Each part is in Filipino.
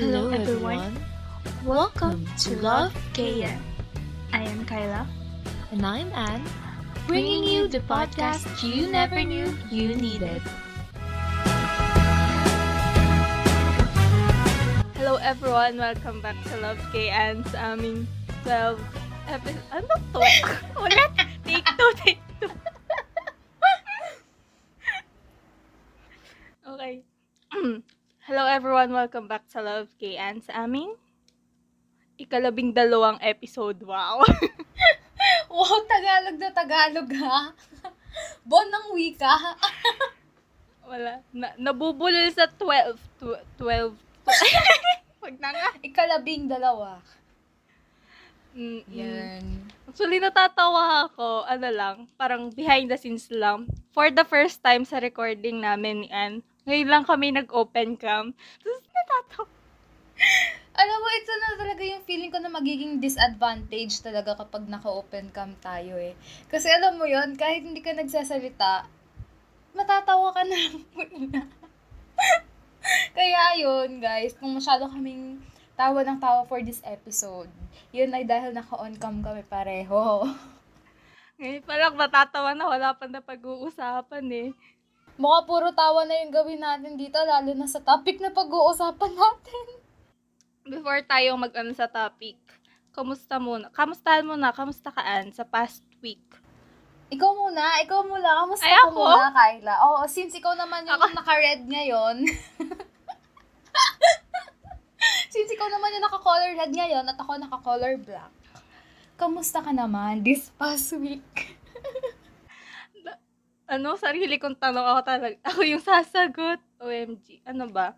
Hello, everyone. Welcome to Love KN. I am Kyla, And I'm Anne. bringing you the podcast you never knew you needed. Hello everyone! Welcome back to Love KN sa aming 12 episode. Ano to? Ulit! Take two, take two. okay. Hello everyone! Welcome back sa Love KN sa aming ikalabing dalawang episode. Wow! Wow, Tagalog na Tagalog ha. Bon ng wika. Wala. Na, nabubulol sa 12. Tw- 12. Wag na nga. Ikalabing dalawa. Mm, mm. Yan. Actually, natatawa ako, ano lang, parang behind the scenes lang. For the first time sa recording namin ni Ann, ngayon lang kami nag-open cam. Tapos natatawa. Alam mo, ito na talaga yung feeling ko na magiging disadvantage talaga kapag naka-open cam tayo eh. Kasi alam mo yon kahit hindi ka nagsasalita, matatawa ka na lang muna. Kaya yun, guys, kung masyado kaming tawa ng tawa for this episode, yun ay dahil naka-on cam kami pareho. Ngayon pa lang natatawa na wala pa na pag-uusapan eh. Mukha puro tawa na yung gawin natin dito, lalo na sa topic na pag-uusapan natin. Before tayo mag-ano sa topic, kamusta muna? Kamustahan mo na? Kamusta ka, Ann, sa past week? Ikaw muna, ikaw muna. Kamusta Ay, ka ako? muna, Kyla? Oo, since ikaw naman yung Ako? naka-red ngayon. since ikaw naman yung naka-color red ngayon at ako naka-color black. Kamusta ka naman this past week? Ano, sarili kong tanong ako talaga. Ako yung sasagot. OMG. Ano ba?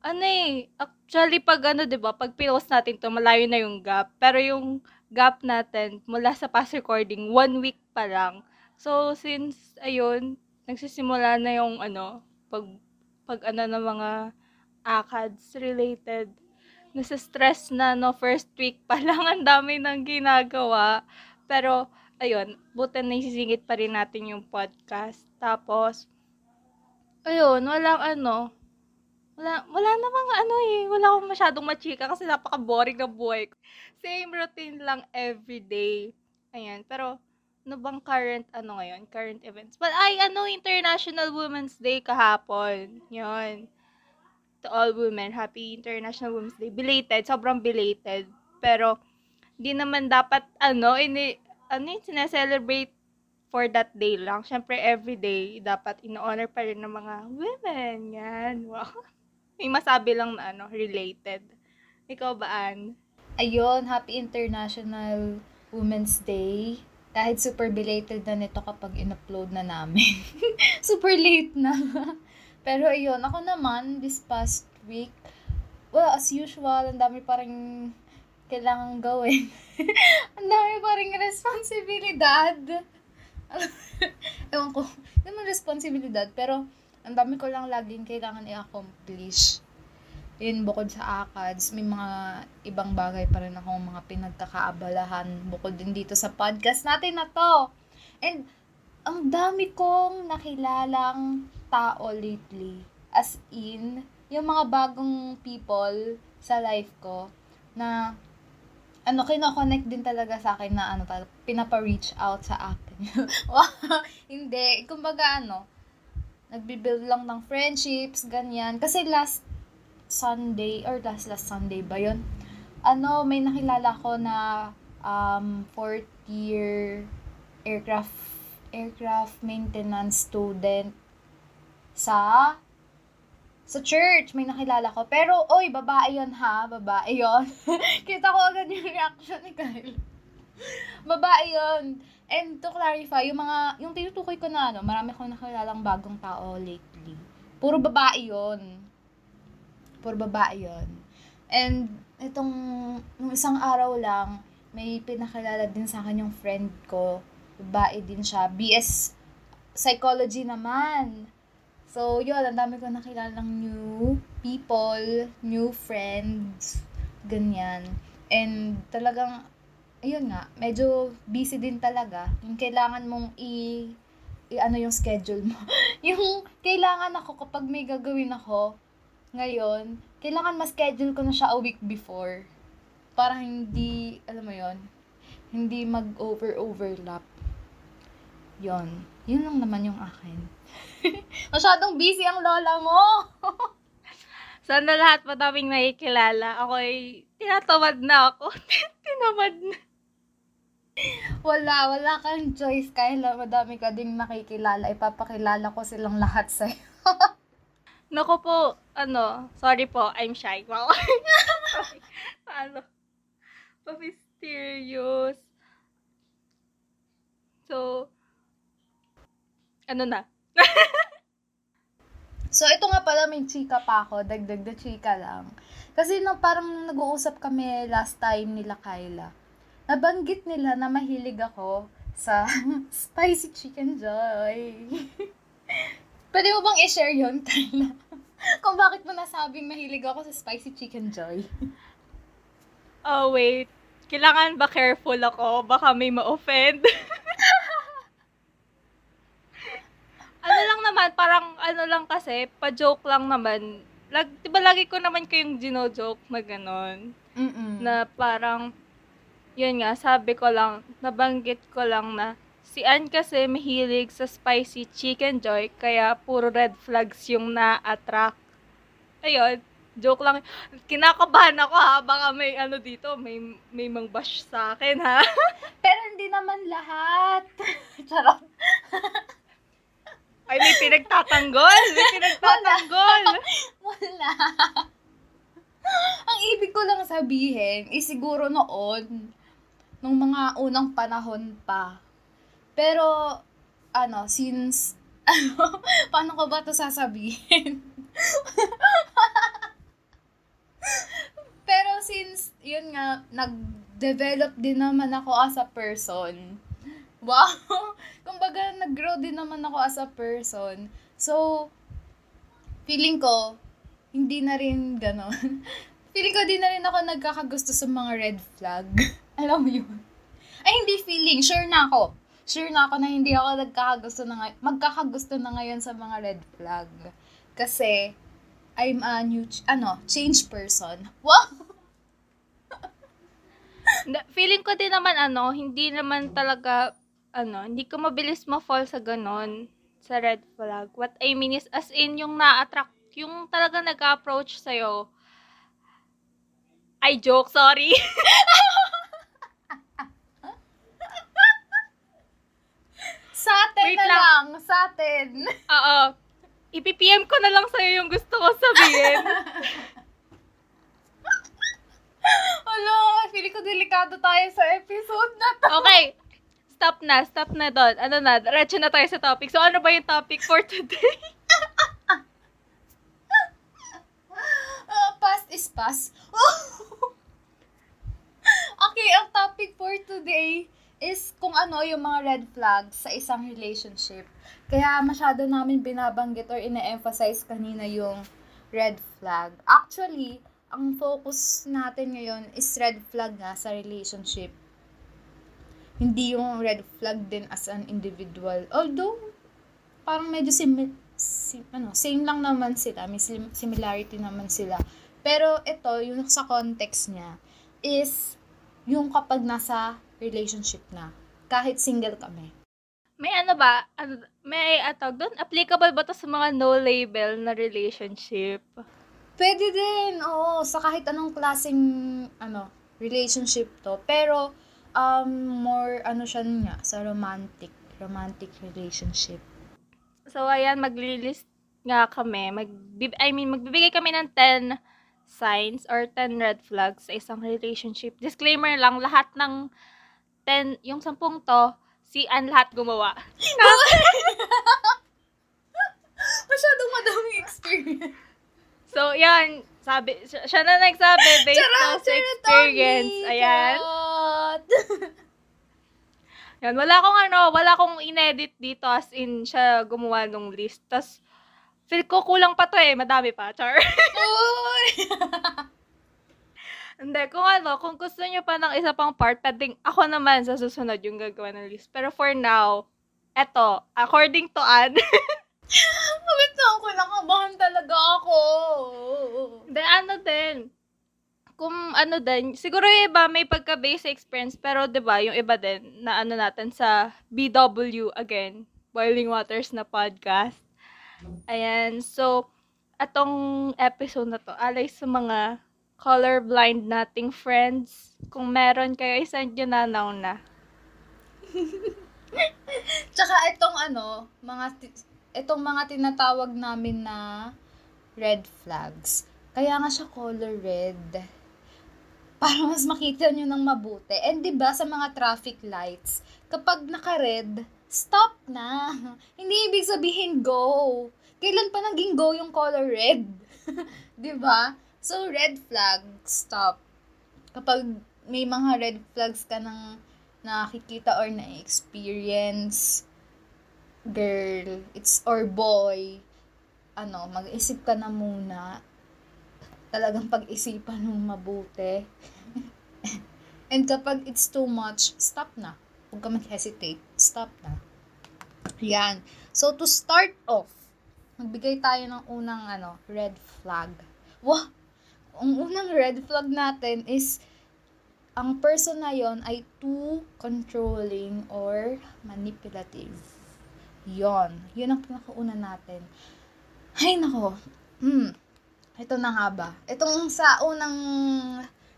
Ano eh, actually pag ano, 'di ba, pag pinost natin to, malayo na yung gap. Pero yung gap natin mula sa past recording, one week pa lang. So, since, ayun, nagsisimula na yung ano, pag, pag ano ng mga ACADS related, nasa stress na, no, first week pa lang, ang dami nang ginagawa. Pero, ayun, buti na isisingit pa rin natin yung podcast. Tapos, ayun, walang ano, wala, wala namang ano eh, wala akong masyadong machika kasi napaka-boring na buhay ko. Same routine lang everyday. Ayan, pero, ano bang current, ano ngayon, current events? But ay, ano, International Women's Day kahapon. Yun. To all women, happy International Women's Day. Belated, sobrang belated. Pero, di naman dapat, ano, ini, ano yun, sineselebrate for that day lang. Siyempre, every day, dapat ino-honor pa rin ng mga women. Yan. Wow. May masabi lang na, ano, related. Ikaw ba, Ann? Ayun, Happy International Women's Day. Kahit super belated na nito kapag in-upload na namin. super late na. Pero ayun, ako naman, this past week, well, as usual, ang dami pa rin kailangan gawin. ang dami pa rin responsibilidad. Ewan ko, hindi naman responsibilidad, pero ang dami ko lang laging kailangan i-accomplish. Yun, bukod sa ACADS, may mga ibang bagay pa rin akong mga pinagkakaabalahan bukod din dito sa podcast natin na to. And, ang dami kong nakilalang tao lately. As in, yung mga bagong people sa life ko na ano, kinoconnect din talaga sa akin na ano, talaga, pinapa-reach out sa akin. hindi. Kumbaga ano, nagbibuild lang ng friendships, ganyan. Kasi last Sunday, or last last Sunday ba yun? Ano, may nakilala ko na um, fourth year aircraft aircraft maintenance student sa sa church, may nakilala ko. Pero, oy, babae yon ha, babae yon Kita ko agad yung reaction ni Kyle. babae yon And to clarify, yung mga, yung tinutukoy ko na ano, marami akong nakilalang bagong tao lately. Puro babae yon Puro babae yon And, itong, nung isang araw lang, may pinakilala din sa akin yung friend ko. Babae din siya. BS Psychology naman. So, yun, ang dami ko nakilalang new people, new friends, ganyan. And talagang, ayun nga, medyo busy din talaga. Yung kailangan mong i, i ano yung schedule mo. yung kailangan ako kapag may gagawin ako, Ngayon, kailangan ma-schedule ko na siya a week before. Para hindi, alam mo yon hindi mag-over-overlap. Yon. Yun lang naman yung akin. Masyadong busy ang lola mo. Sana lahat madaming nakikilala. Ako ay tinatamad na ako. Tinamad na. wala, wala kang choice. Kahit la- madami ka ding makikilala, ipapakilala ko silang lahat sa'yo. Nako po, ano, sorry po, I'm shy. Wow. ano, pa-mysterious. So, ano na? So, ito nga pala, may chika pa ako. Dagdag na chika lang. Kasi nung parang nag-uusap kami last time nila Kyla, nabanggit nila na mahilig ako sa spicy chicken joy. Pwede mo bang i-share yun, Kyla? Kung bakit mo nasabing mahilig ako sa spicy chicken joy. Oh, wait. Kailangan ba careful ako? Baka may ma-offend. Ano lang naman, parang ano lang kasi, pa-joke lang naman. Lag, di ba lagi ko naman kayong gino-joke na gano'n? Na parang, yun nga, sabi ko lang, nabanggit ko lang na, si Ann kasi mahilig sa spicy chicken joy, kaya puro red flags yung na-attract. Ayun, joke lang. Kinakabahan ako ha, baka may ano dito, may, may mang bash sa akin ha. Pero hindi naman lahat. Charot. Ay, may pinagtatanggol, may pinagtatanggol. Wala. Ang ibig ko lang sabihin, is siguro noon, nung mga unang panahon pa. Pero, ano, since, ano, paano ko ba to sasabihin? Pero since, yun nga, nag-develop din naman ako as a person. Wow! Kumbaga, nag-grow din naman ako as a person. So, feeling ko, hindi na rin ganon. feeling ko, di na rin ako nagkakagusto sa mga red flag. Alam mo yun? Ay, hindi feeling. Sure na ako. Sure na ako na hindi ako nagkakagusto na ngay- magkakagusto na ngayon sa mga red flag. Kasi, I'm a new, ch- ano, change person. Wow! Feeling ko din naman ano, hindi naman talaga, ano, hindi ko mabilis ma-fall sa ganon, sa red flag. What I mean is, as in, yung na-attract, yung talaga nag-approach sa'yo. Ay, joke, sorry. Sa atin Wait na lang. lang. Sa atin. Oo. Ipi-PM ko na lang sa'yo yung gusto ko sabihin. Wala, feeling ko delikado tayo sa episode na to. Okay. Stop na, stop na doon. Ano na, diretso na tayo sa topic. So, ano ba yung topic for today? Ah, past is past. okay, ang topic for today is kung ano yung mga red flags sa isang relationship. Kaya masyado namin binabanggit or ine-emphasize kanina yung red flag. Actually, ang focus natin ngayon is red flag nga sa relationship. Hindi yung red flag din as an individual. Although, parang medyo simi- si, ano, same lang naman sila. May sim- similarity naman sila. Pero ito, yung sa context niya, is yung kapag nasa relationship na. Kahit single kami. May ano ba? Ano, may atog doon? Applicable ba to sa mga no-label na relationship? Pwede din, oo, sa kahit anong klaseng, ano, relationship to. Pero, um, more, ano siya nga, sa romantic, romantic relationship. So, ayan, maglilist nga kami. Mag, I mean, magbibigay kami ng 10 signs or 10 red flags sa isang relationship. Disclaimer lang, lahat ng 10, yung 10 to, si Ann lahat gumawa. Masyadong madaming experience. So, yan, sabi, siya, siya na nagsabi based on sa experience. Ayan. Charot! Yan, wala akong ano, wala akong inedit dito as in siya gumawa ng list. Tapos, feel ko kulang pa to eh, madami pa, char. Uy! Hindi, kung ano, kung gusto niyo pa ng isa pang part, pwedeng ako naman sa susunod yung gagawa ng list. Pero for now, eto, according to Anne, Wait lang, kinakabahan talaga ako. ano din, siguro yung iba may pagka-basic experience, pero ba yung iba din na ano natin sa BW again, Boiling Waters na podcast. Ayan, so atong episode na to, alay sa mga colorblind nating friends. Kung meron kayo, isend nyo na now na. Tsaka itong ano, mga ti- itong mga tinatawag namin na red flags. Kaya nga siya color red. Para mas makita nyo ng mabuti. And 'di ba sa mga traffic lights, kapag naka-red, stop na. Hindi ibig sabihin go. Kailan pa naging go yung color red? 'Di ba? So red flag, stop. Kapag may mga red flags ka ng nakikita or na-experience, girl, it's or boy, ano, mag-isip ka na muna. Talagang pag-isipan mong mabuti. And kapag it's too much, stop na. Huwag ka mag-hesitate. Stop na. Yan. So, to start off, magbigay tayo ng unang, ano, red flag. Wow! Ang unang red flag natin is ang person na yon ay too controlling or manipulative. Yon. Yun ang pinakauna natin. Ay, nako. Hmm. Ito na nga ba? Itong sa unang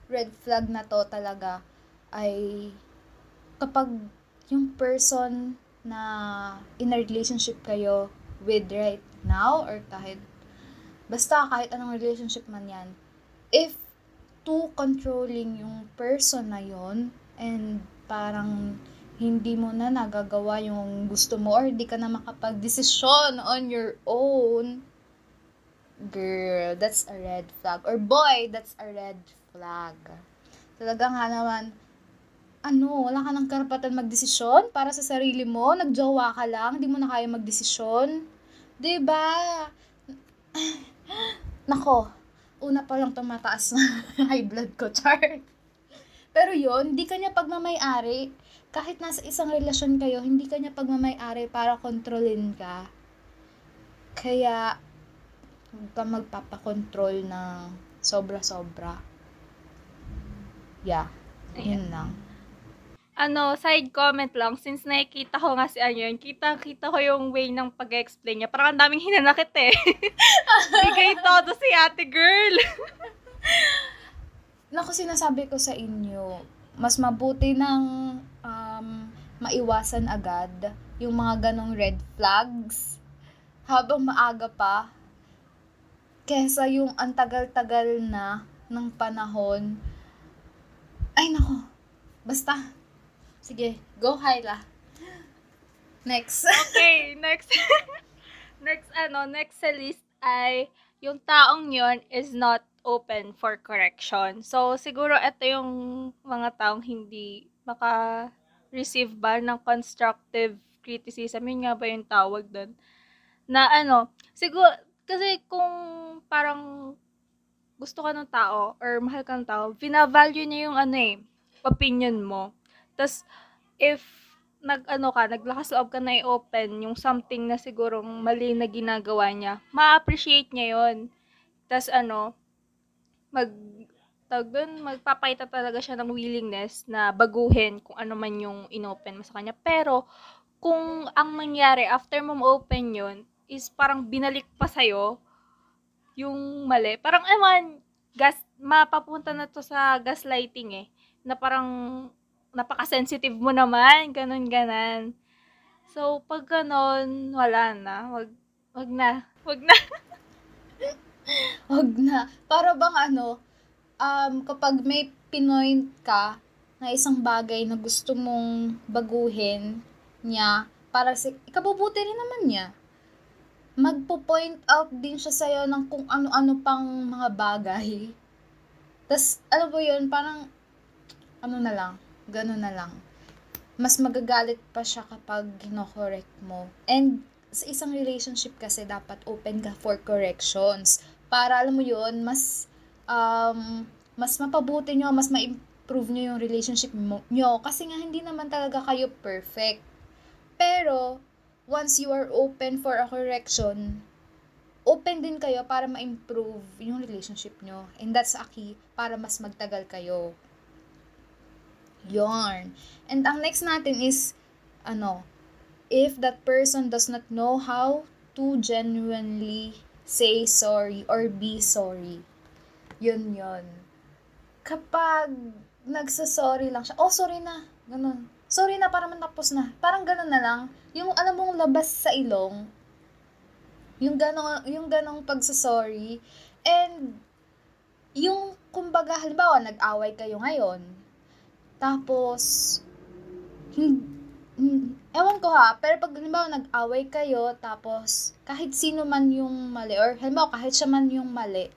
red flag na to talaga ay kapag yung person na in a relationship kayo with right now or kahit basta kahit anong relationship man yan if too controlling yung person na yon and parang hindi mo na nagagawa yung gusto mo or hindi ka na makapag-desisyon on your own, girl, that's a red flag. Or boy, that's a red flag. Talaga nga naman, ano, wala ka ng karapatan magdesisyon para sa sarili mo, nagjowa ka lang, hindi mo na kaya magdesisyon. 'Di ba? Nako, una pa lang tumataas na high blood ko, chart. Pero yon hindi kanya pagmamayari. Kahit nasa isang relasyon kayo, hindi kanya pagmamayari para kontrolin ka. Kaya, huwag ka magpapakontrol ng sobra-sobra. Yeah, yun lang. Ano, side comment lang, since nakikita ko nga si Anyon, kita-kita ko yung way ng pag-explain niya. Parang ang daming hinanakit eh. Bigay todo si ate girl. Naku, sinasabi ko sa inyo, mas mabuti ng um, maiwasan agad yung mga ganong red flags habang maaga pa kesa yung antagal-tagal na ng panahon. Ay, nako. Basta. Sige, go Hyla. Next. Okay, next. next ano, next sa list ay yung taong yon is not open for correction. So, siguro ito yung mga taong hindi maka-receive ba ng constructive criticism. Yun nga ba yung tawag doon? Na ano, siguro, kasi kung parang gusto ka ng tao or mahal ka ng tao, vina-value niya yung ano eh, opinion mo. Tapos, if nag-ano ka, naglakas loob ka na i-open yung something na sigurong mali na ginagawa niya, ma-appreciate niya yon Tapos ano, mag, tawag doon, magpapakita talaga siya ng willingness na baguhin kung ano man yung inopen mo sa kanya. Pero, kung ang mangyari after mo open yon is parang binalik pa sa'yo yung mali. Parang, ewan, gas, mapapunta na to sa gaslighting eh. Na parang, napaka-sensitive mo naman, ganun, ganan. So, pag ganun, wala na. Wag, wag na. Wag na. Wag na. Para bang ano, um, kapag may pinoint ka na isang bagay na gusto mong baguhin niya, para si, ikabubuti rin naman niya. Magpo-point out din siya sa'yo ng kung ano-ano pang mga bagay. Tapos, alam mo yun, parang, ano na lang, gano'n na lang. Mas magagalit pa siya kapag gino-correct mo. And, sa isang relationship kasi dapat open ka for corrections para alam mo yun, mas um, mas mapabuti nyo, mas ma-improve nyo yung relationship mo, nyo. Kasi nga, hindi naman talaga kayo perfect. Pero, once you are open for a correction, open din kayo para ma-improve yung relationship nyo. And that's a key para mas magtagal kayo. Yarn. And ang next natin is, ano, if that person does not know how to genuinely say sorry or be sorry. Yun yun. Kapag nagsasorry lang siya, oh, sorry na. Ganun. Sorry na, para matapos na. Parang ganun na lang. Yung alam mong labas sa ilong, yung ganong, yung ganong pagsasorry, and yung, kumbaga, halimbawa, nag-away kayo ngayon, tapos, hin, hin, ewan ko ha, pero pag halimbawa nag-away kayo, tapos, kahit sino man yung mali, or halimbawa, kahit siya man yung mali,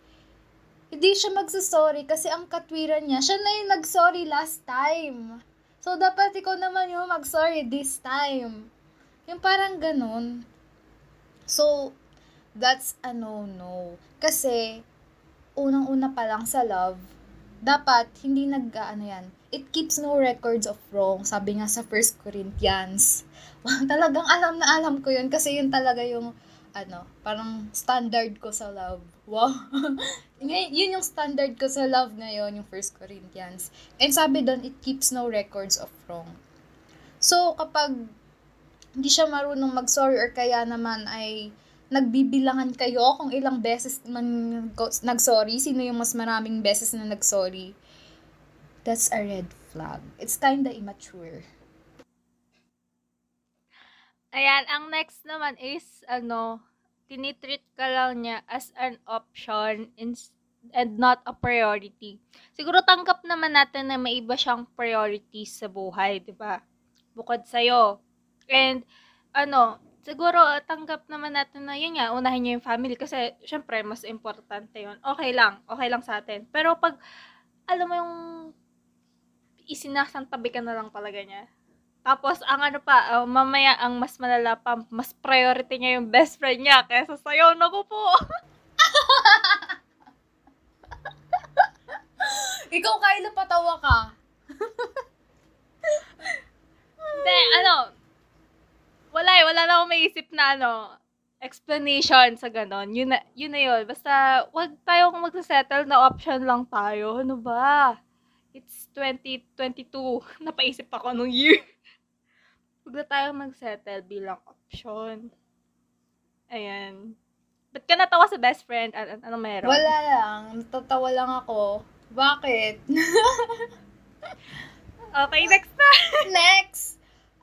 hindi siya magsasorry kasi ang katwiran niya, siya na yung nag-sorry last time. So, dapat ikaw naman yung mag-sorry this time. Yung parang ganun. So, that's a no-no. Kasi, unang-una pa lang sa love, dapat hindi nag, ano yan, it keeps no records of wrong, sabi nga sa 1 Corinthians. Talagang alam na alam ko yun kasi yun talaga yung, ano, parang standard ko sa love. Wow. yun yung standard ko sa love ngayon, yung 1 Corinthians. And sabi doon, it keeps no records of wrong. So, kapag hindi siya marunong mag-sorry or kaya naman ay nagbibilangan kayo kung ilang beses man nag-sorry, sino yung mas maraming beses na nag-sorry, that's a red flag. It's kinda immature. Ayan, ang next naman is, ano, tinitreat ka lang niya as an option and not a priority. Siguro tanggap naman natin na may iba siyang priorities sa buhay, di ba? Bukod sa'yo. And, ano, siguro tanggap naman natin na yun nga, unahin niya yung family kasi syempre mas importante yun. Okay lang, okay lang sa atin. Pero pag, alam mo yung isinasantabi ka na lang talaga niya. Tapos, ang ano pa, uh, mamaya ang mas malala pa, mas priority niya yung best friend niya kaysa sa'yo. Naku po! Ikaw, Kyla, patawa ka. Hindi, ano, wala eh, wala na akong maisip na ano, explanation sa ganon. Yun na, yun na yun. Basta, wag tayong magsasettle na option lang tayo. Ano ba? It's 2022. Napaisip ako nung year. Huwag na tayong mag-settle bilang option. Ayan. Ba't ka natawa sa best friend? An- an- ano meron? Wala lang. Natatawa lang ako. Bakit? Okay, next na. next!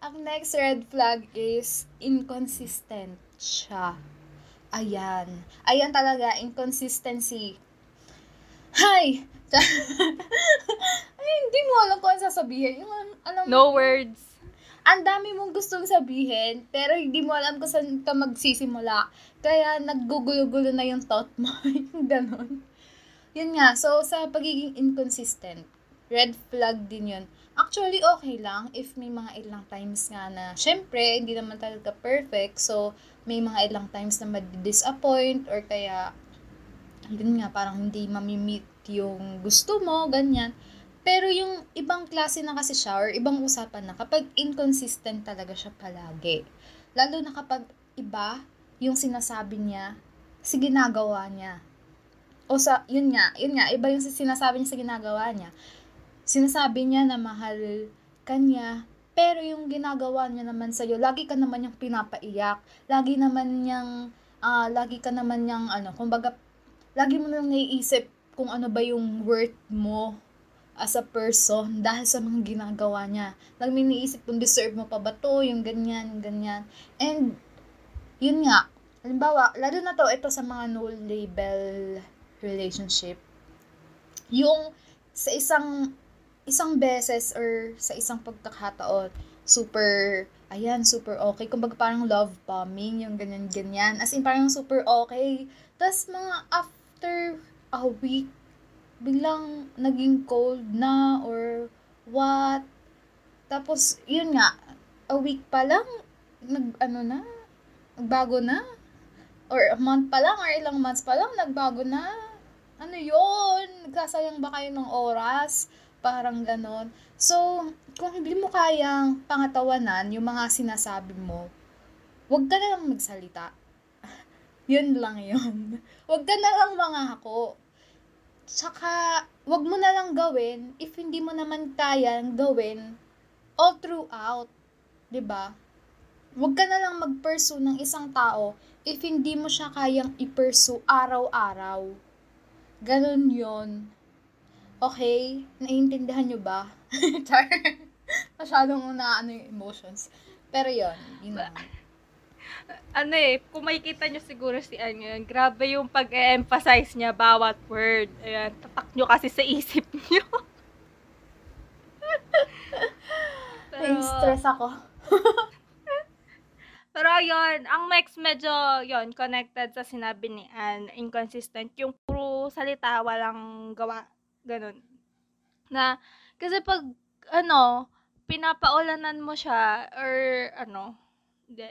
Ang next red flag is inconsistent siya. Ayan. Ayan talaga, inconsistency. Hay! Ay, hindi mo alam kung ano sasabihin. Yung, alam No words. Ang dami mong gustong sabihin, pero hindi mo alam kung saan ka magsisimula. Kaya naggugulo-gulo na yung thought mo. yung ganon. Yun nga, so sa pagiging inconsistent, red flag din yun. Actually, okay lang if may mga ilang times nga na, syempre, hindi naman talaga perfect. So, may mga ilang times na madi-disappoint or kaya, yun nga, parang hindi mamimit yung gusto mo, ganyan. Pero yung ibang klase na kasi siya or ibang usapan na kapag inconsistent talaga siya palagi. Lalo na kapag iba yung sinasabi niya sa ginagawa niya. O sa, yun nga, yun nga, iba yung sinasabi niya sa ginagawa niya. Sinasabi niya na mahal kanya, pero yung ginagawa niya naman sa'yo, lagi ka naman yung pinapaiyak. Lagi naman niyang, ah, lagi ka naman niyang, ano, kumbaga, lagi mo nang naiisip kung ano ba yung worth mo as a person dahil sa mga ginagawa niya. Lagi mo iniisip kung deserve mo pa ba to, yung ganyan, yung ganyan. And, yun nga, halimbawa, lalo na to, ito sa mga no-label relationship, yung sa isang isang beses or sa isang pagkakataon, super, ayan, super okay. Kumbaga parang love bombing, yung ganyan-ganyan. As in, parang super okay. Tapos mga after a week, biglang naging cold na or what. Tapos, yun nga, a week pa lang, nag, ano na, nagbago na. Or a month pa lang, or ilang months pa lang, nagbago na. Ano yun? Nagkasayang ba kayo ng oras? Parang ganon. So, kung hindi mo kayang pangatawanan yung mga sinasabi mo, huwag ka na lang magsalita. Yun lang yun. Huwag ka na lang mga ako. Tsaka, wag mo na lang gawin if hindi mo naman kayang gawin all throughout. 'Di ba? Huwag ka na lang mag-pursue ng isang tao if hindi mo siya kayang i-pursue araw-araw. Ganon yon Okay? Naiintindihan nyo ba? Char. Masyadong na ano yung emotions. Pero yon yun lang. Ano eh, kung makikita nyo siguro si Anya, grabe yung pag-emphasize niya bawat word. Ayan, tatak nyo kasi sa isip nyo. Nai-stress ako. Pero yun, ang next medyo yon connected sa sinabi ni Anne, inconsistent. Yung puro salita, walang gawa. Ganun. Na, kasi pag, ano, pinapaulanan mo siya, or, ano, hindi,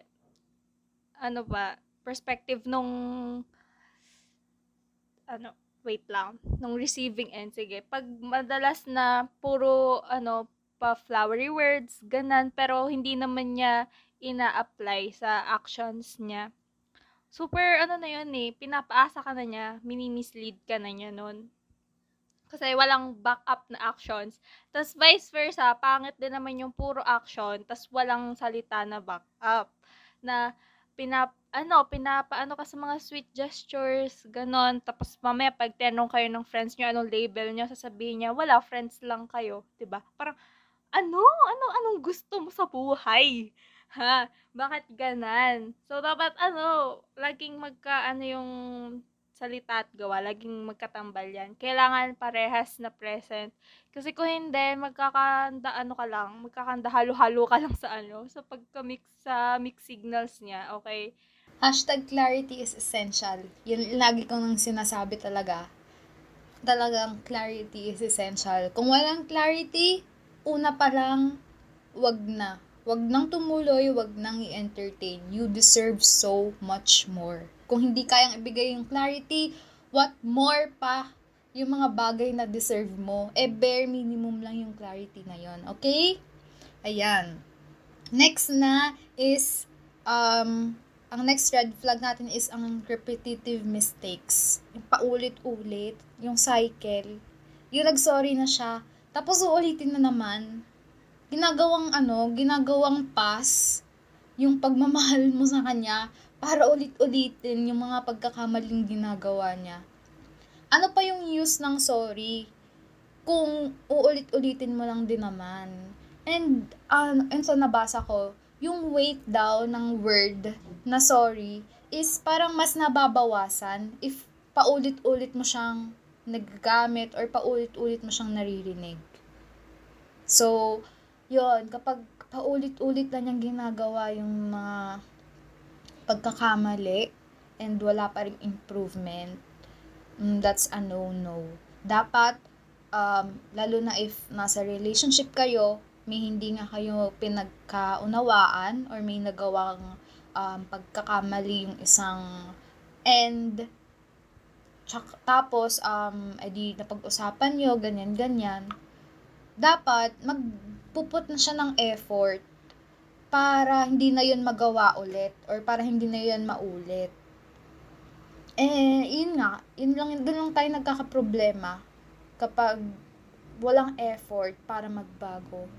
ano ba, perspective nung, ano, wait lang, nung receiving end, sige, pag madalas na puro, ano, pa flowery words, ganan, pero hindi naman niya ina-apply sa actions niya. Super, ano na yun eh, pinapaasa ka na niya, mini-mislead ka na niya nun. Kasi walang backup na actions. Tapos vice versa, pangit din naman yung puro action, tapos walang salita na backup. Na pinap ano, pinapaano ka sa mga sweet gestures, ganon. Tapos mamaya pag tinanong kayo ng friends nyo, anong label nyo, sasabihin niya, wala, friends lang kayo. 'di ba Parang, ano? Ano, anong gusto mo sa buhay? Ha? Bakit ganan? So, dapat ano, laging magka, ano yung salita at gawa, laging magkatambal yan. Kailangan parehas na present. Kasi kung hindi, magkakanda, ano ka lang, magkakanda halo-halo ka lang sa ano, sa pagka-mix, sa mix signals niya, okay? Hashtag clarity is essential. Yun lagi ko nang sinasabi talaga. Talagang clarity is essential. Kung walang clarity, una pa lang, wag na. Wag nang tumuloy, wag nang i-entertain. You deserve so much more. Kung hindi kayang ibigay yung clarity, what more pa yung mga bagay na deserve mo, eh bare minimum lang yung clarity na yon Okay? Ayan. Next na is, um, ang next red flag natin is ang repetitive mistakes. Yung paulit-ulit, yung cycle. Yung nag-sorry na siya, tapos uulitin na naman. Ginagawang ano, ginagawang pass yung pagmamahal mo sa kanya para ulit-ulitin yung mga pagkakamaling ginagawa niya. Ano pa yung use ng sorry kung uulit-ulitin mo lang din naman? And, uh, and so nabasa ko, yung weight daw ng word na sorry is parang mas nababawasan if paulit-ulit mo siyang nagagamit or paulit-ulit mo siyang naririnig. So, yon kapag paulit-ulit na niyang ginagawa yung mga pagkakamali and wala pa rin improvement, mm, that's a no-no. Dapat, um, lalo na if nasa relationship kayo, may hindi nga kayo pinagkaunawaan or may nagawang um, pagkakamali yung isang end, tapos, um, edi napag-usapan nyo, ganyan-ganyan, dapat magpuput na siya ng effort para hindi na yun magawa ulit or para hindi na yun maulit. Eh, yun nga, yun lang, doon lang tayo nagkakaproblema kapag walang effort para magbago.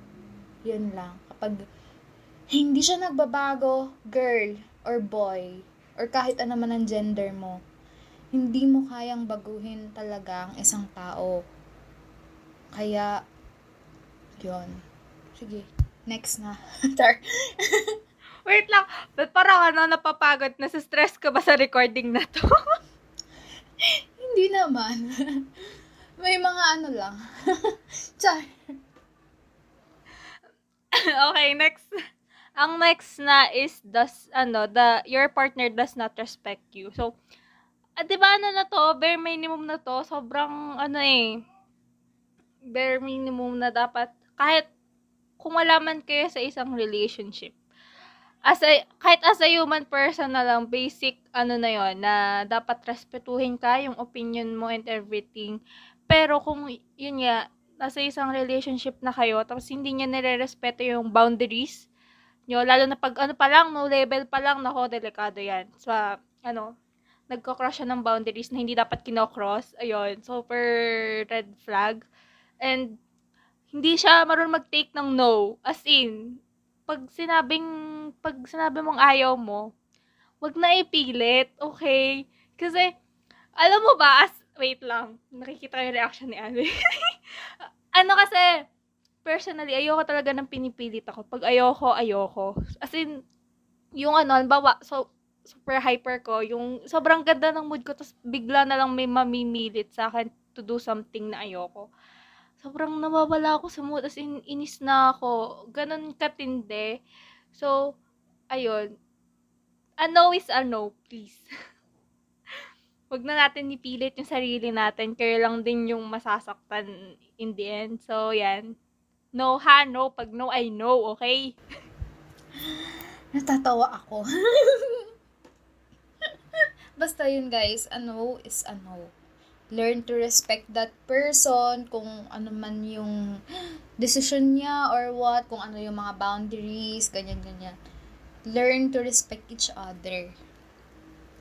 Yun lang. Kapag hindi siya nagbabago, girl or boy, or kahit ano man ang gender mo, hindi mo kayang baguhin talaga ang isang tao. Kaya, yon Sige, next na. Char. Wait lang, ba't parang ano, napapagod, nasa stress ka ba sa recording na to? hindi naman. May mga ano lang. Char. okay, next. Ang next na is does ano, the your partner does not respect you. So, ah, 'di ba ano na to, bare minimum na to, sobrang ano eh bare minimum na dapat kahit kung wala man kayo sa isang relationship. As a, kahit as a human person na lang, basic ano na yon na dapat respetuhin ka yung opinion mo and everything. Pero kung yun nga, nasa isang relationship na kayo, tapos hindi niya nire-respeto yung boundaries nyo, lalo na pag ano pa lang, no level pa lang, nako, delikado yan. Sa, ano, nagko-cross siya ng boundaries na hindi dapat kinocross. Ayun, super red flag. And, hindi siya marunong mag-take ng no. As in, pag sinabing, pag sinabi mong ayaw mo, wag na ipilit, okay? Kasi, alam mo ba, as, wait lang, nakikita yung reaction ni Ate. ano kasi, personally, ayoko talaga ng pinipilit ako. Pag ayoko, ayoko. As in, yung ano, bawa, so, super hyper ko, yung sobrang ganda ng mood ko, tapos bigla na lang may mamimilit sa akin to do something na ayoko. Sobrang nawawala ako sa mood, as in, inis na ako. Ganon katindi. So, ayun. A no is a no, please. Wag na natin ipilit yung sarili natin. Kayo lang din yung masasaktan in the end. So, yan. No ha, no. Pag no, I know, okay? Natatawa ako. Basta yun guys, a no is a no. Learn to respect that person, kung ano man yung decision niya or what, kung ano yung mga boundaries, ganyan-ganyan. Learn to respect each other.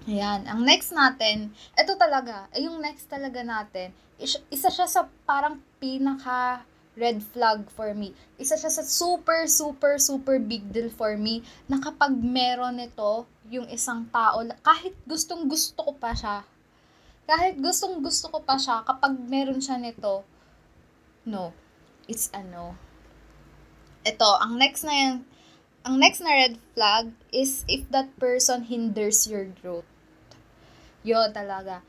Ayan. Ang next natin, ito talaga, eh, yung next talaga natin, is- isa siya sa parang pinaka red flag for me. Isa siya sa super, super, super big deal for me na kapag meron nito, yung isang tao, kahit gustong gusto ko pa siya, kahit gustong gusto ko pa siya, kapag meron siya nito, no, it's a no. Ito, ang next na yan, ang next na red flag is if that person hinders your growth. Yun talaga.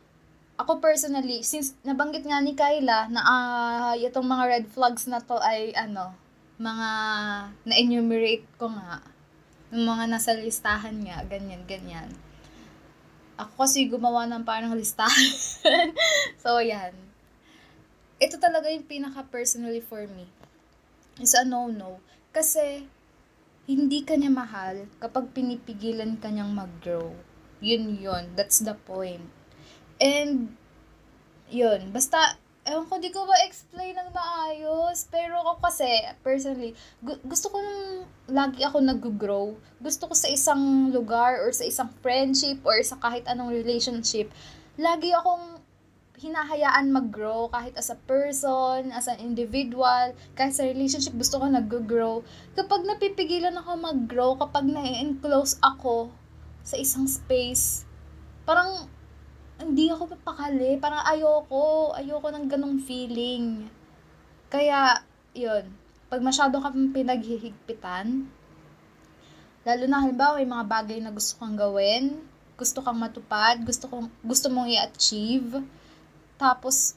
Ako personally, since nabanggit nga ni Kyla na ah itong mga red flags na to ay ano, mga na-enumerate ko nga. Yung mga nasa listahan nga, ganyan, ganyan. Ako kasi gumawa ng parang listahan. so, yan. Ito talaga yung pinaka-personally for me. Is a no-no. Kasi, hindi ka niya mahal kapag pinipigilan ka niyang mag-grow. Yun yun. That's the point. And, yun. Basta, ewan ko, di ko ba explain ng maayos. Pero ako kasi, personally, gu- gusto ko nung lagi ako nag-grow. Gusto ko sa isang lugar or sa isang friendship or sa kahit anong relationship, lagi akong hinahayaan mag-grow kahit as a person, as an individual, kahit sa relationship gusto ko nag-grow. Kapag napipigilan ako mag-grow, kapag na-enclose ako sa isang space, parang hindi ako mapakali. Parang ayoko. Ayoko ng ganong feeling. Kaya, yun. Pag masyado kang pinaghihigpitan, lalo na halimbawa may mga bagay na gusto kang gawin, gusto kang matupad, gusto, kong, gusto mong i-achieve, tapos,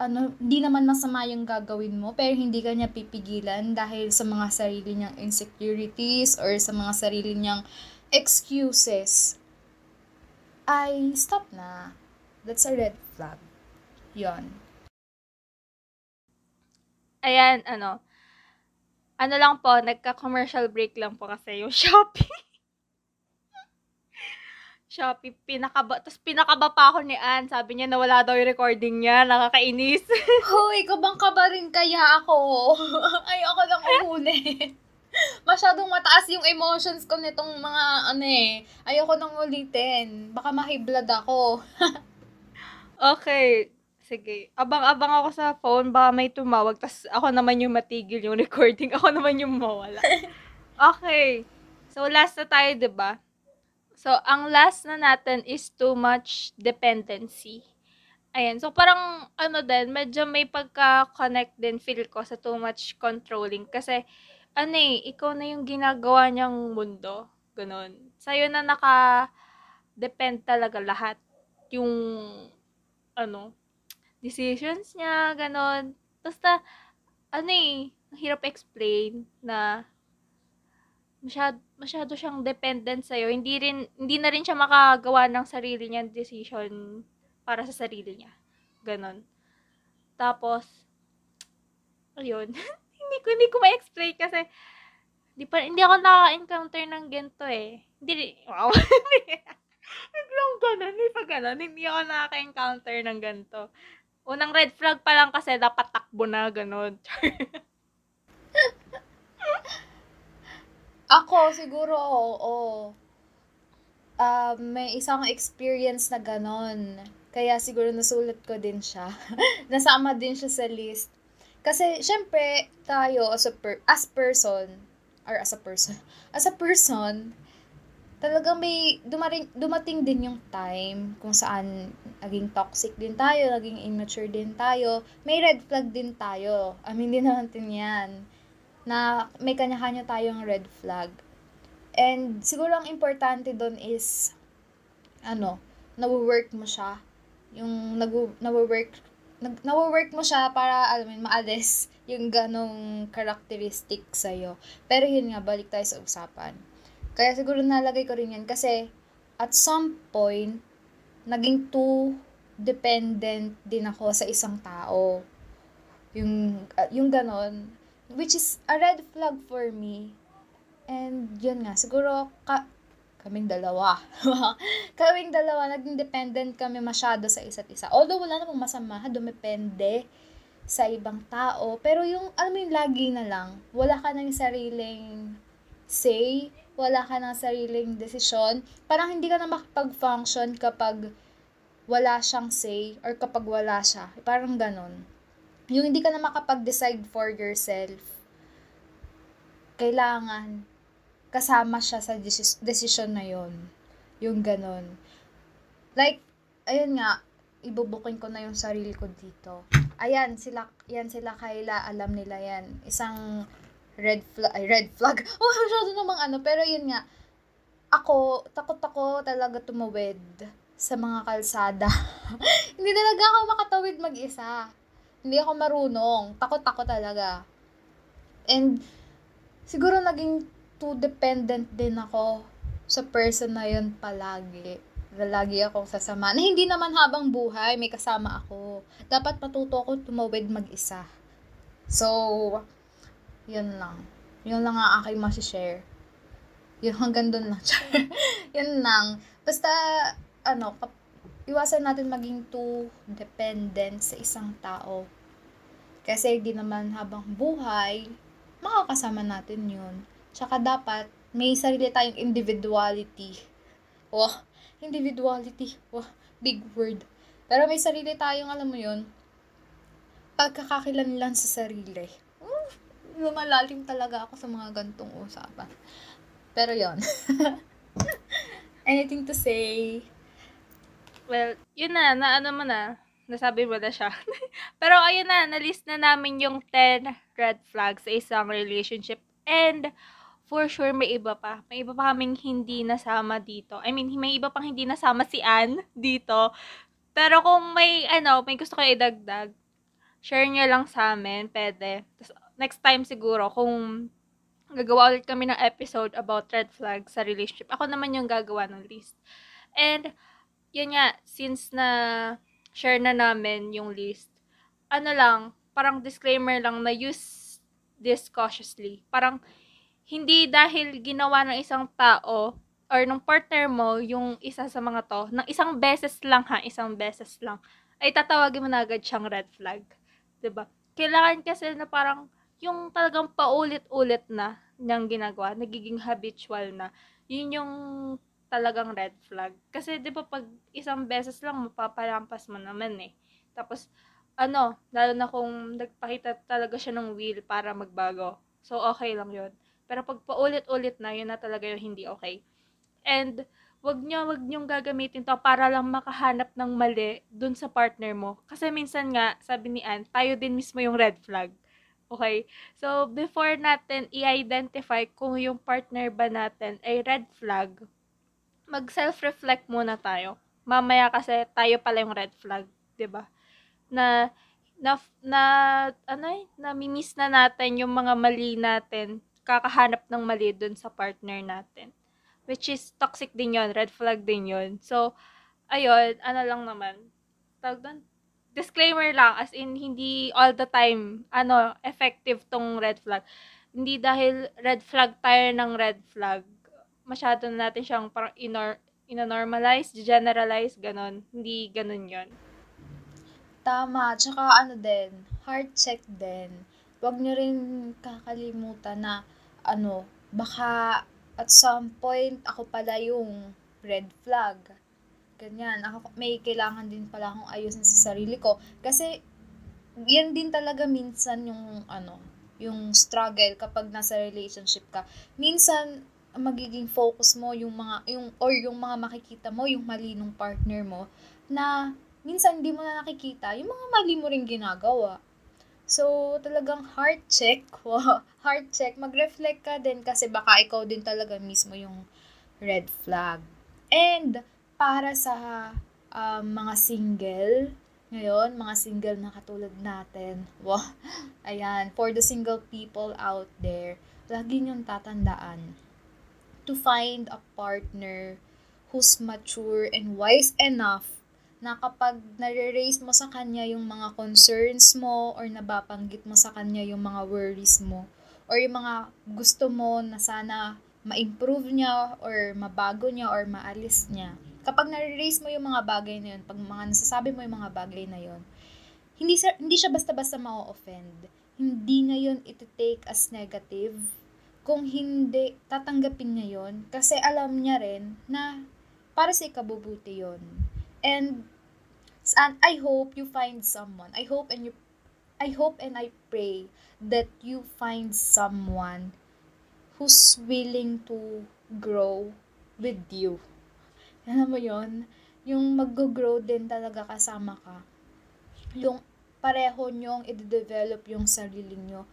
ano, hindi naman masama yung gagawin mo, pero hindi ka niya pipigilan dahil sa mga sarili niyang insecurities or sa mga sarili niyang excuses ay stop na. That's a red flag. Yon. Ayan, ano. Ano lang po, nagka-commercial break lang po kasi yung Shopee. Shopee, pinakaba, tapos pinakaba pa ako ni Ann. Sabi niya na wala daw yung recording niya. Nakakainis. Hoy, kabang ka ba rin kaya ako? Ay, ako lang uhuli. Masyadong mataas yung emotions ko nitong mga ano eh. Ayoko nang ulitin. Baka mahiblad ako. okay. Sige. Abang-abang ako sa phone. Baka may tumawag. Tapos ako naman yung matigil yung recording. Ako naman yung mawala. Okay. So, last na tayo, ba? So, ang last na natin is too much dependency. Ayan. So, parang, ano din, medyo may pagka-connect din feel ko sa too much controlling. Kasi, ano eh, ikaw na yung ginagawa niyang mundo. Ganon. Sa'yo na naka-depend talaga lahat. Yung, ano, decisions niya, ganon. Basta, ano eh, hirap explain na masyado, masyado siyang dependent sa'yo. Hindi rin, hindi na rin siya makagawa ng sarili niyang decision para sa sarili niya. Ganon. Tapos, ayun. hindi ko, hindi ko ma-explain kasi, hindi pa, hindi ako naka-encounter ng ganito eh. Hindi, wow. Biglang ganun, hindi pa ganun. Hindi ako nakaka-encounter ng ganito. Unang red flag pa lang kasi dapat takbo na ganun. Ako, siguro, oo. uh, may isang experience na ganon. Kaya siguro nasulat ko din siya. Nasama din siya sa list. Kasi, syempre, tayo as a, per- as person, or as a person, as a person, talagang may dumating, dumating din yung time kung saan naging toxic din tayo, naging immature din tayo, may red flag din tayo. Amin din natin yan. Na may kanya-kanya tayong red flag. And siguro ang importante doon is, ano, nawo-work mo siya. Yung nawo-work, nag, nawo-work mo siya para, alam mo, maalis yung ganong characteristic sa'yo. Pero yun nga, balik tayo sa usapan. Kaya siguro nalagay ko rin yan kasi at some point, naging too dependent din ako sa isang tao. Yung, uh, yung ganon. Which is a red flag for me. And yun nga, siguro ka, kaming dalawa. kaming dalawa, naging dependent kami masyado sa isa't isa. Although wala namang masama, dumepende sa ibang tao. Pero yung, alam mo yung lagi na lang, wala ka ng sariling say, wala ka ng sariling desisyon. Parang hindi ka na makapag-function kapag wala siyang say or kapag wala siya. Parang ganon. Yung hindi ka na makapag-decide for yourself. Kailangan kasama siya sa decision na yon Yung ganon. Like, ayun nga, ibubukin ko na yung sarili ko dito. Ayan, sila, yan sila Kayla, alam nila yan. Isang red flag, ay, red flag. Oh, masyado namang ano, pero yun nga, ako, takot ako talaga tumawid sa mga kalsada. Hindi talaga ako makatawid mag-isa. Hindi ako marunong. Takot ako talaga. And, siguro naging too dependent din ako sa person na yun palagi. Lagi akong sasama. Na hindi naman habang buhay, may kasama ako. Dapat matuto ako tumawid mag-isa. So, yun lang. Yun lang ang aking masishare. Yun hanggang doon lang. yun lang. Basta, ano, kap- iwasan natin maging too dependent sa isang tao. Kasi di naman habang buhay, makakasama natin yun. Tsaka dapat, may sarili tayong individuality. Wah, individuality. Wah, big word. Pero may sarili tayong, alam mo yun, pagkakakilanlan sa sarili. Uh, lumalalim talaga ako sa mga gantong usapan. Pero yon Anything to say? Well, yun na, na ano mo na, nasabi mo na siya. Pero ayun na, na-list na namin yung 10 red flags sa isang relationship. And, for sure, may iba pa. May iba pa kaming hindi nasama dito. I mean, may iba pang hindi nasama si Anne dito. Pero kung may, ano, may gusto kayo idagdag, share nyo lang sa amin, pwede. Tapos, next time siguro, kung gagawa ulit kami ng episode about red flags sa relationship, ako naman yung gagawa ng list. And, yun nga, since na share na namin yung list, ano lang, parang disclaimer lang na use this cautiously. Parang, hindi dahil ginawa ng isang tao or ng partner mo yung isa sa mga to, ng isang beses lang ha, isang beses lang, ay tatawagin mo na agad siyang red flag. ba? Kailangan kasi na parang yung talagang paulit-ulit na niyang ginagawa, nagiging habitual na. Yun yung talagang red flag. Kasi 'di ba pag isang beses lang mapapalampas mo naman eh. Tapos ano, lalo na kung nagpakita talaga siya ng will para magbago. So okay lang 'yon. Pero pag paulit-ulit na, yun na talaga yung hindi okay. And, wag nyo, wag nyo gagamitin to para lang makahanap ng mali dun sa partner mo. Kasi minsan nga, sabi ni Ann, tayo din mismo yung red flag. Okay? So, before natin i-identify kung yung partner ba natin ay red flag, mag-self-reflect muna tayo. Mamaya kasi tayo pala yung red flag, 'di ba? Na na na ano eh, na-miss na natin yung mga mali natin kakahanap ng mali dun sa partner natin. Which is toxic din yon red flag din yon So, ayun, ano lang naman, tawag doon, disclaimer lang, as in, hindi all the time, ano, effective tong red flag. Hindi dahil red flag tayo ng red flag, masyado na natin siyang parang inor ina-normalize, generalize, ganon. Hindi ganon yon Tama. Tsaka ano din, heart check din. Huwag nyo rin kakalimutan na ano, baka at some point ako pala yung red flag. Ganyan. Ako, may kailangan din pala akong ayusin sa sarili ko. Kasi, yan din talaga minsan yung, ano, yung struggle kapag nasa relationship ka. Minsan, magiging focus mo yung mga, yung, or yung mga makikita mo, yung mali ng partner mo, na minsan hindi mo na nakikita, yung mga mali mo rin ginagawa. So, talagang heart check. heart check. Mag-reflect ka din kasi baka ikaw din talaga mismo yung red flag. And, para sa um, mga single, ngayon, mga single na katulad natin, wow, ayan, for the single people out there, lagi niyong tatandaan to find a partner who's mature and wise enough na kapag nare-raise mo sa kanya yung mga concerns mo or nababanggit mo sa kanya yung mga worries mo or yung mga gusto mo na sana ma-improve niya or mabago niya or maalis niya. Kapag nare-raise mo yung mga bagay na yun, pag mga nasasabi mo yung mga bagay na yun, hindi, sa, hindi siya basta-basta ma-offend. Hindi niya yun iti-take as negative. Kung hindi, tatanggapin niya yun kasi alam niya rin na para sa ikabubuti yun. And, and I hope you find someone. I hope and you I hope and I pray that you find someone who's willing to grow with you. Alam mo yon Yung mag-grow din talaga kasama ka. Yung pareho nyong i-develop yung sarili nyo.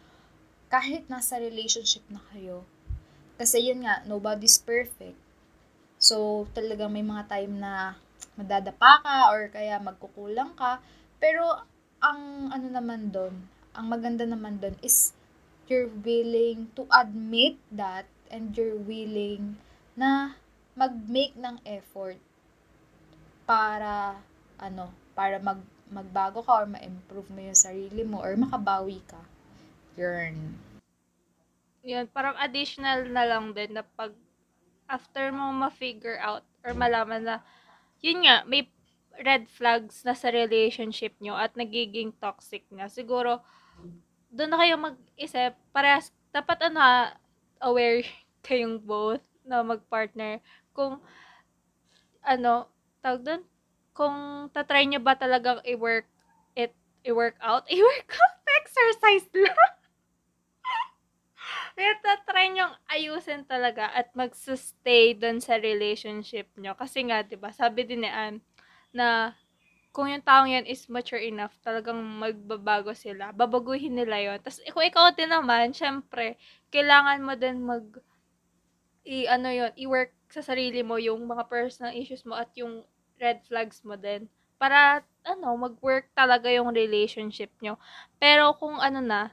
Kahit nasa relationship na kayo. Kasi yun nga, nobody's perfect. So, talagang may mga time na madadapa ka or kaya magkukulang ka. Pero, ang ano naman doon, ang maganda naman doon is you're willing to admit that and you're willing na mag-make ng effort para ano, para mag magbago ka or ma-improve mo yung sarili mo or makabawi ka. Yearn. Yun, parang additional na lang din na pag after mo ma-figure out or malaman na yun nga, may red flags na sa relationship nyo at nagiging toxic na. Siguro, doon na kayo mag-isip, parehas, dapat ano, aware kayong both na mag-partner kung ano, tawag doon, kung tatry nyo ba talagang i-work it, i-work out, i-work out, exercise lang. Kaya tatry nyo ayusin talaga at mag-stay doon sa relationship nyo. Kasi nga, di ba sabi din ni Anne, na kung yung taong yan is mature enough, talagang magbabago sila. Babaguhin nila yon Tapos, kung ikaw din naman, syempre, kailangan mo din mag, i, ano yon i-work sa sarili mo yung mga personal issues mo at yung red flags mo din. Para, ano, mag-work talaga yung relationship nyo. Pero kung ano na,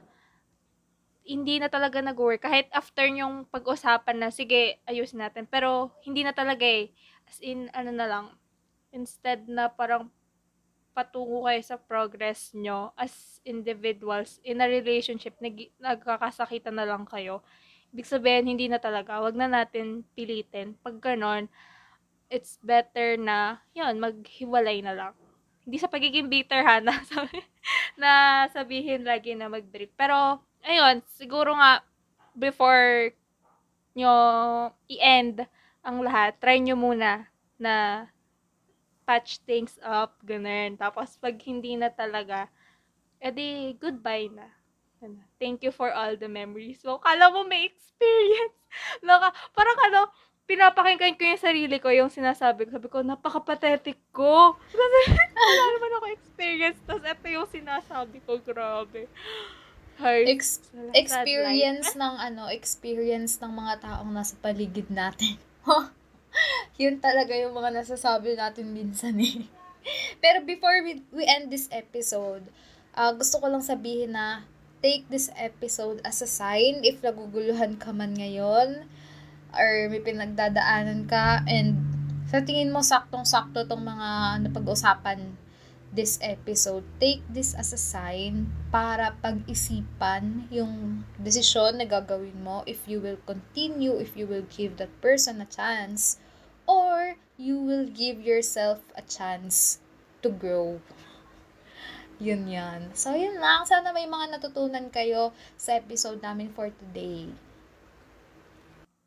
hindi na talaga nag-work. Kahit after yung pag-usapan na, sige, ayusin natin. Pero, hindi na talaga eh. As in, ano na lang, instead na parang patungo kayo sa progress nyo as individuals in a relationship, nag- nagkakasakitan na lang kayo. Ibig sabihin, hindi na talaga. Wag na natin pilitin. Pag ganon, it's better na, yun, maghiwalay na lang. Hindi sa pagiging bitter ha, na, na sabihin lagi na mag-drift. Pero, ayun, siguro nga, before nyo i-end ang lahat, try nyo muna na patch things up, ganun. Tapos, pag hindi na talaga, edi, goodbye na. Thank you for all the memories. So, kala mo may experience. Naka, parang ano, pinapakinggan ko yung sarili ko, yung sinasabi ko. Sabi ko, napaka-pathetic ko. Kasi, wala naman ako experience. Tapos, ito yung sinasabi ko, grabe. Hard. Ex- experience ng ano, experience ng mga taong nasa paligid natin. Yun talaga yung mga nasasabi natin minsan eh. Pero before we, we end this episode, uh, gusto ko lang sabihin na take this episode as a sign if naguguluhan ka man ngayon or may pinagdadaanan ka and sa tingin mo saktong-sakto tong mga napag-usapan this episode, take this as a sign para pag-isipan yung desisyon na gagawin mo if you will continue, if you will give that person a chance, or you will give yourself a chance to grow. Yun yan. So, yun lang. Sana may mga natutunan kayo sa episode namin for today.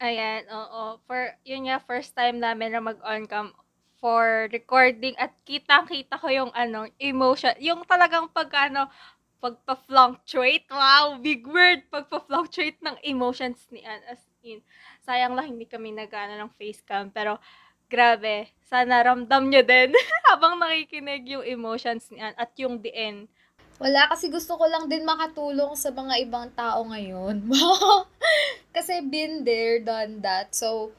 Ayan, oo. For, yun nga, first time namin na mag-on cam for recording at kitang-kita ko yung ano, emotion. Yung talagang pag ano, pagpa-fluctuate. Wow, big word. Pagpa-fluctuate ng emotions ni Ann. As in, sayang lang hindi kami nag-ano ng face cam. Pero, grabe. Sana ramdam nyo din habang nakikinig yung emotions ni Ann at yung the end. Wala, kasi gusto ko lang din makatulong sa mga ibang tao ngayon. kasi been there, done that. So,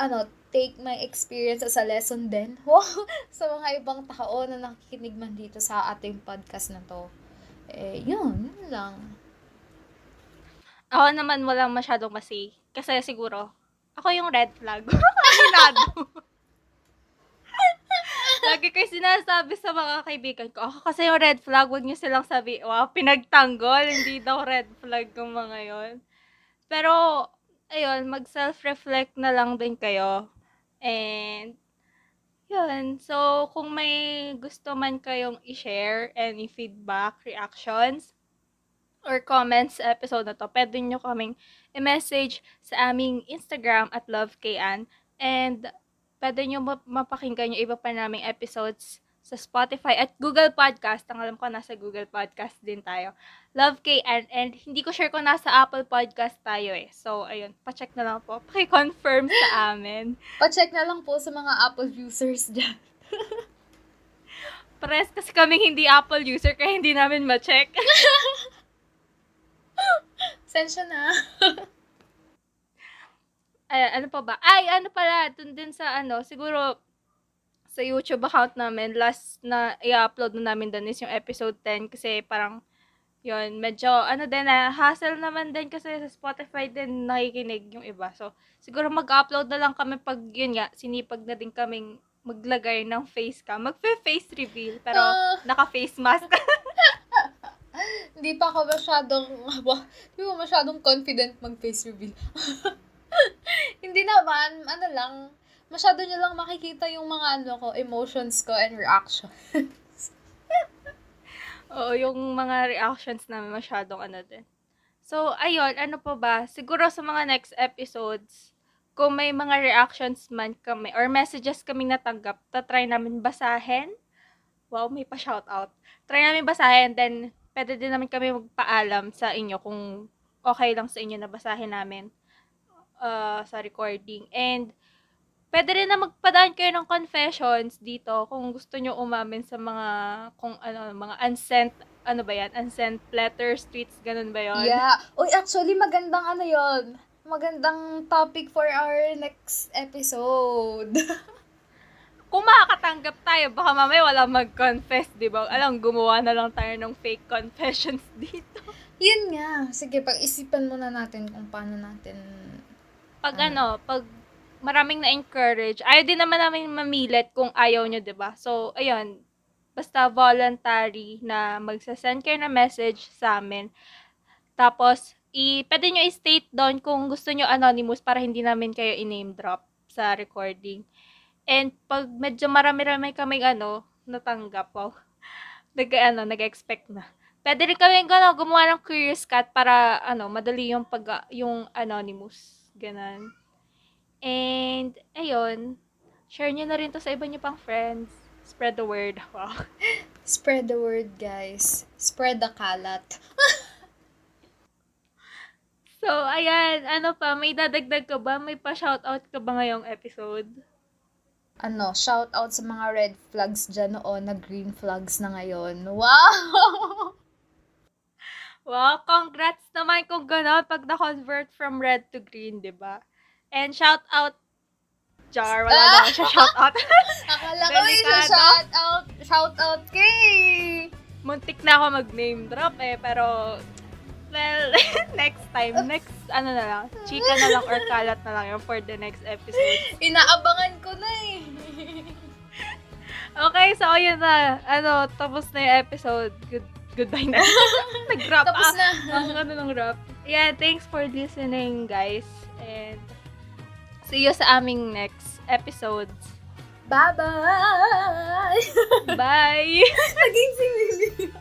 ano, take my experience as a lesson din. sa mga ibang tao na nakikinig man dito sa ating podcast na to. Eh, yun, yun lang. Ako naman walang masyadong masi. Kasi siguro, ako yung red flag. Aminado. Lagi kayo sinasabi sa mga kaibigan ko, ako kasi yung red flag, wag niyo silang sabi, wow, pinagtanggol, hindi daw red flag yung mga yon. Pero, ayun, mag-self-reflect na lang din kayo. And, yun. So, kung may gusto man kayong i-share, any feedback, reactions, or comments episode na to, pwede nyo kaming i-message sa aming Instagram at LoveKan. And, pwede nyo mapakinggan yung iba pa naming episodes sa Spotify at Google Podcast. Ang alam ko, nasa Google Podcast din tayo. Love KN. And hindi ko sure kung nasa Apple Podcast tayo eh. So, ayun. Pacheck na lang po. Paki-confirm sa amin. Pacheck na lang po sa mga Apple users dyan. Pares kasi kaming hindi Apple user kaya hindi namin ma-check. Sensya na. Ay, ano pa ba? Ay, ano pala, dun din sa ano, siguro sa YouTube account namin, last na i-upload na namin dun is yung episode 10 kasi parang yun, medyo ano din na hassle naman din kasi sa Spotify din nakikinig yung iba. So, siguro mag-upload na lang kami pag yun nga, sinipag na din kaming maglagay ng face cam. Magfe-face reveal, pero Ah. naka-face mask. Hindi pa ako masyadong, hindi pa masyadong confident mag-face reveal. Hindi naman, ano lang, masyado nyo lang makikita yung mga ano ko, emotions ko and reaction. Oo, yung mga reactions namin masyadong ano din. So, ayun, ano pa ba? Siguro sa mga next episodes, kung may mga reactions man kami or messages kaming natanggap, tatry namin basahin. Wow, may pa-shoutout. Try namin basahin, then pwede din namin kami magpaalam sa inyo kung okay lang sa inyo na basahin namin uh, sa recording. And, pwede rin na magpadaan kayo ng confessions dito kung gusto nyo umamin sa mga, kung ano, mga unsent, ano ba yan? Unsent letters, tweets, ganun ba yon Yeah. Uy, actually, magandang ano yon Magandang topic for our next episode. Kung makakatanggap tayo, baka mamaya wala mag-confess, di ba? Alam, gumawa na lang tayo ng fake confessions dito. Yun nga. Sige, pag-isipan muna natin kung paano natin... Pag ano, pag maraming na-encourage, ayaw din naman namin mamilit kung ayaw nyo, ba? So, ayun, basta voluntary na magsasend kayo na message sa amin. Tapos, i pwede nyo i-state down kung gusto nyo anonymous para hindi namin kayo i-name drop sa recording. And pag medyo marami-rami kami ano, natanggap, wow, nag, ano, nag-expect na. Pwede rin kami ano, gumawa ng curious cat para ano, madali yung pag yung anonymous. Ganon. And, ayun, share nyo na rin to sa iba nyo pang friends. Spread the word. Wow. Spread the word, guys. Spread the kalat. So, ayan, ano pa, may dadagdag ka ba? May pa-shoutout ka ba ngayong episode? Ano, shout out sa mga red flags dyan noon na green flags na ngayon. Wow! Wow, congrats naman kung gano'n pag na-convert from red to green, di ba? And shout out Jar, wala Ah! siya shout out. Akala ko Delikado. shout out, shout out kay! Muntik na ako mag-name drop eh, pero well, next time, next ano na lang, chika na lang or kalat na lang yun for the next episode. Inaabangan ko na eh. Okay, so yun na. Ano, tapos na yung episode. Good, goodbye na. Nag-wrap Tapos up. na. Ang ano ng wrap. Yeah, thanks for listening, guys. And see you sa aming next episodes. Bye-bye! Bye! Naging sing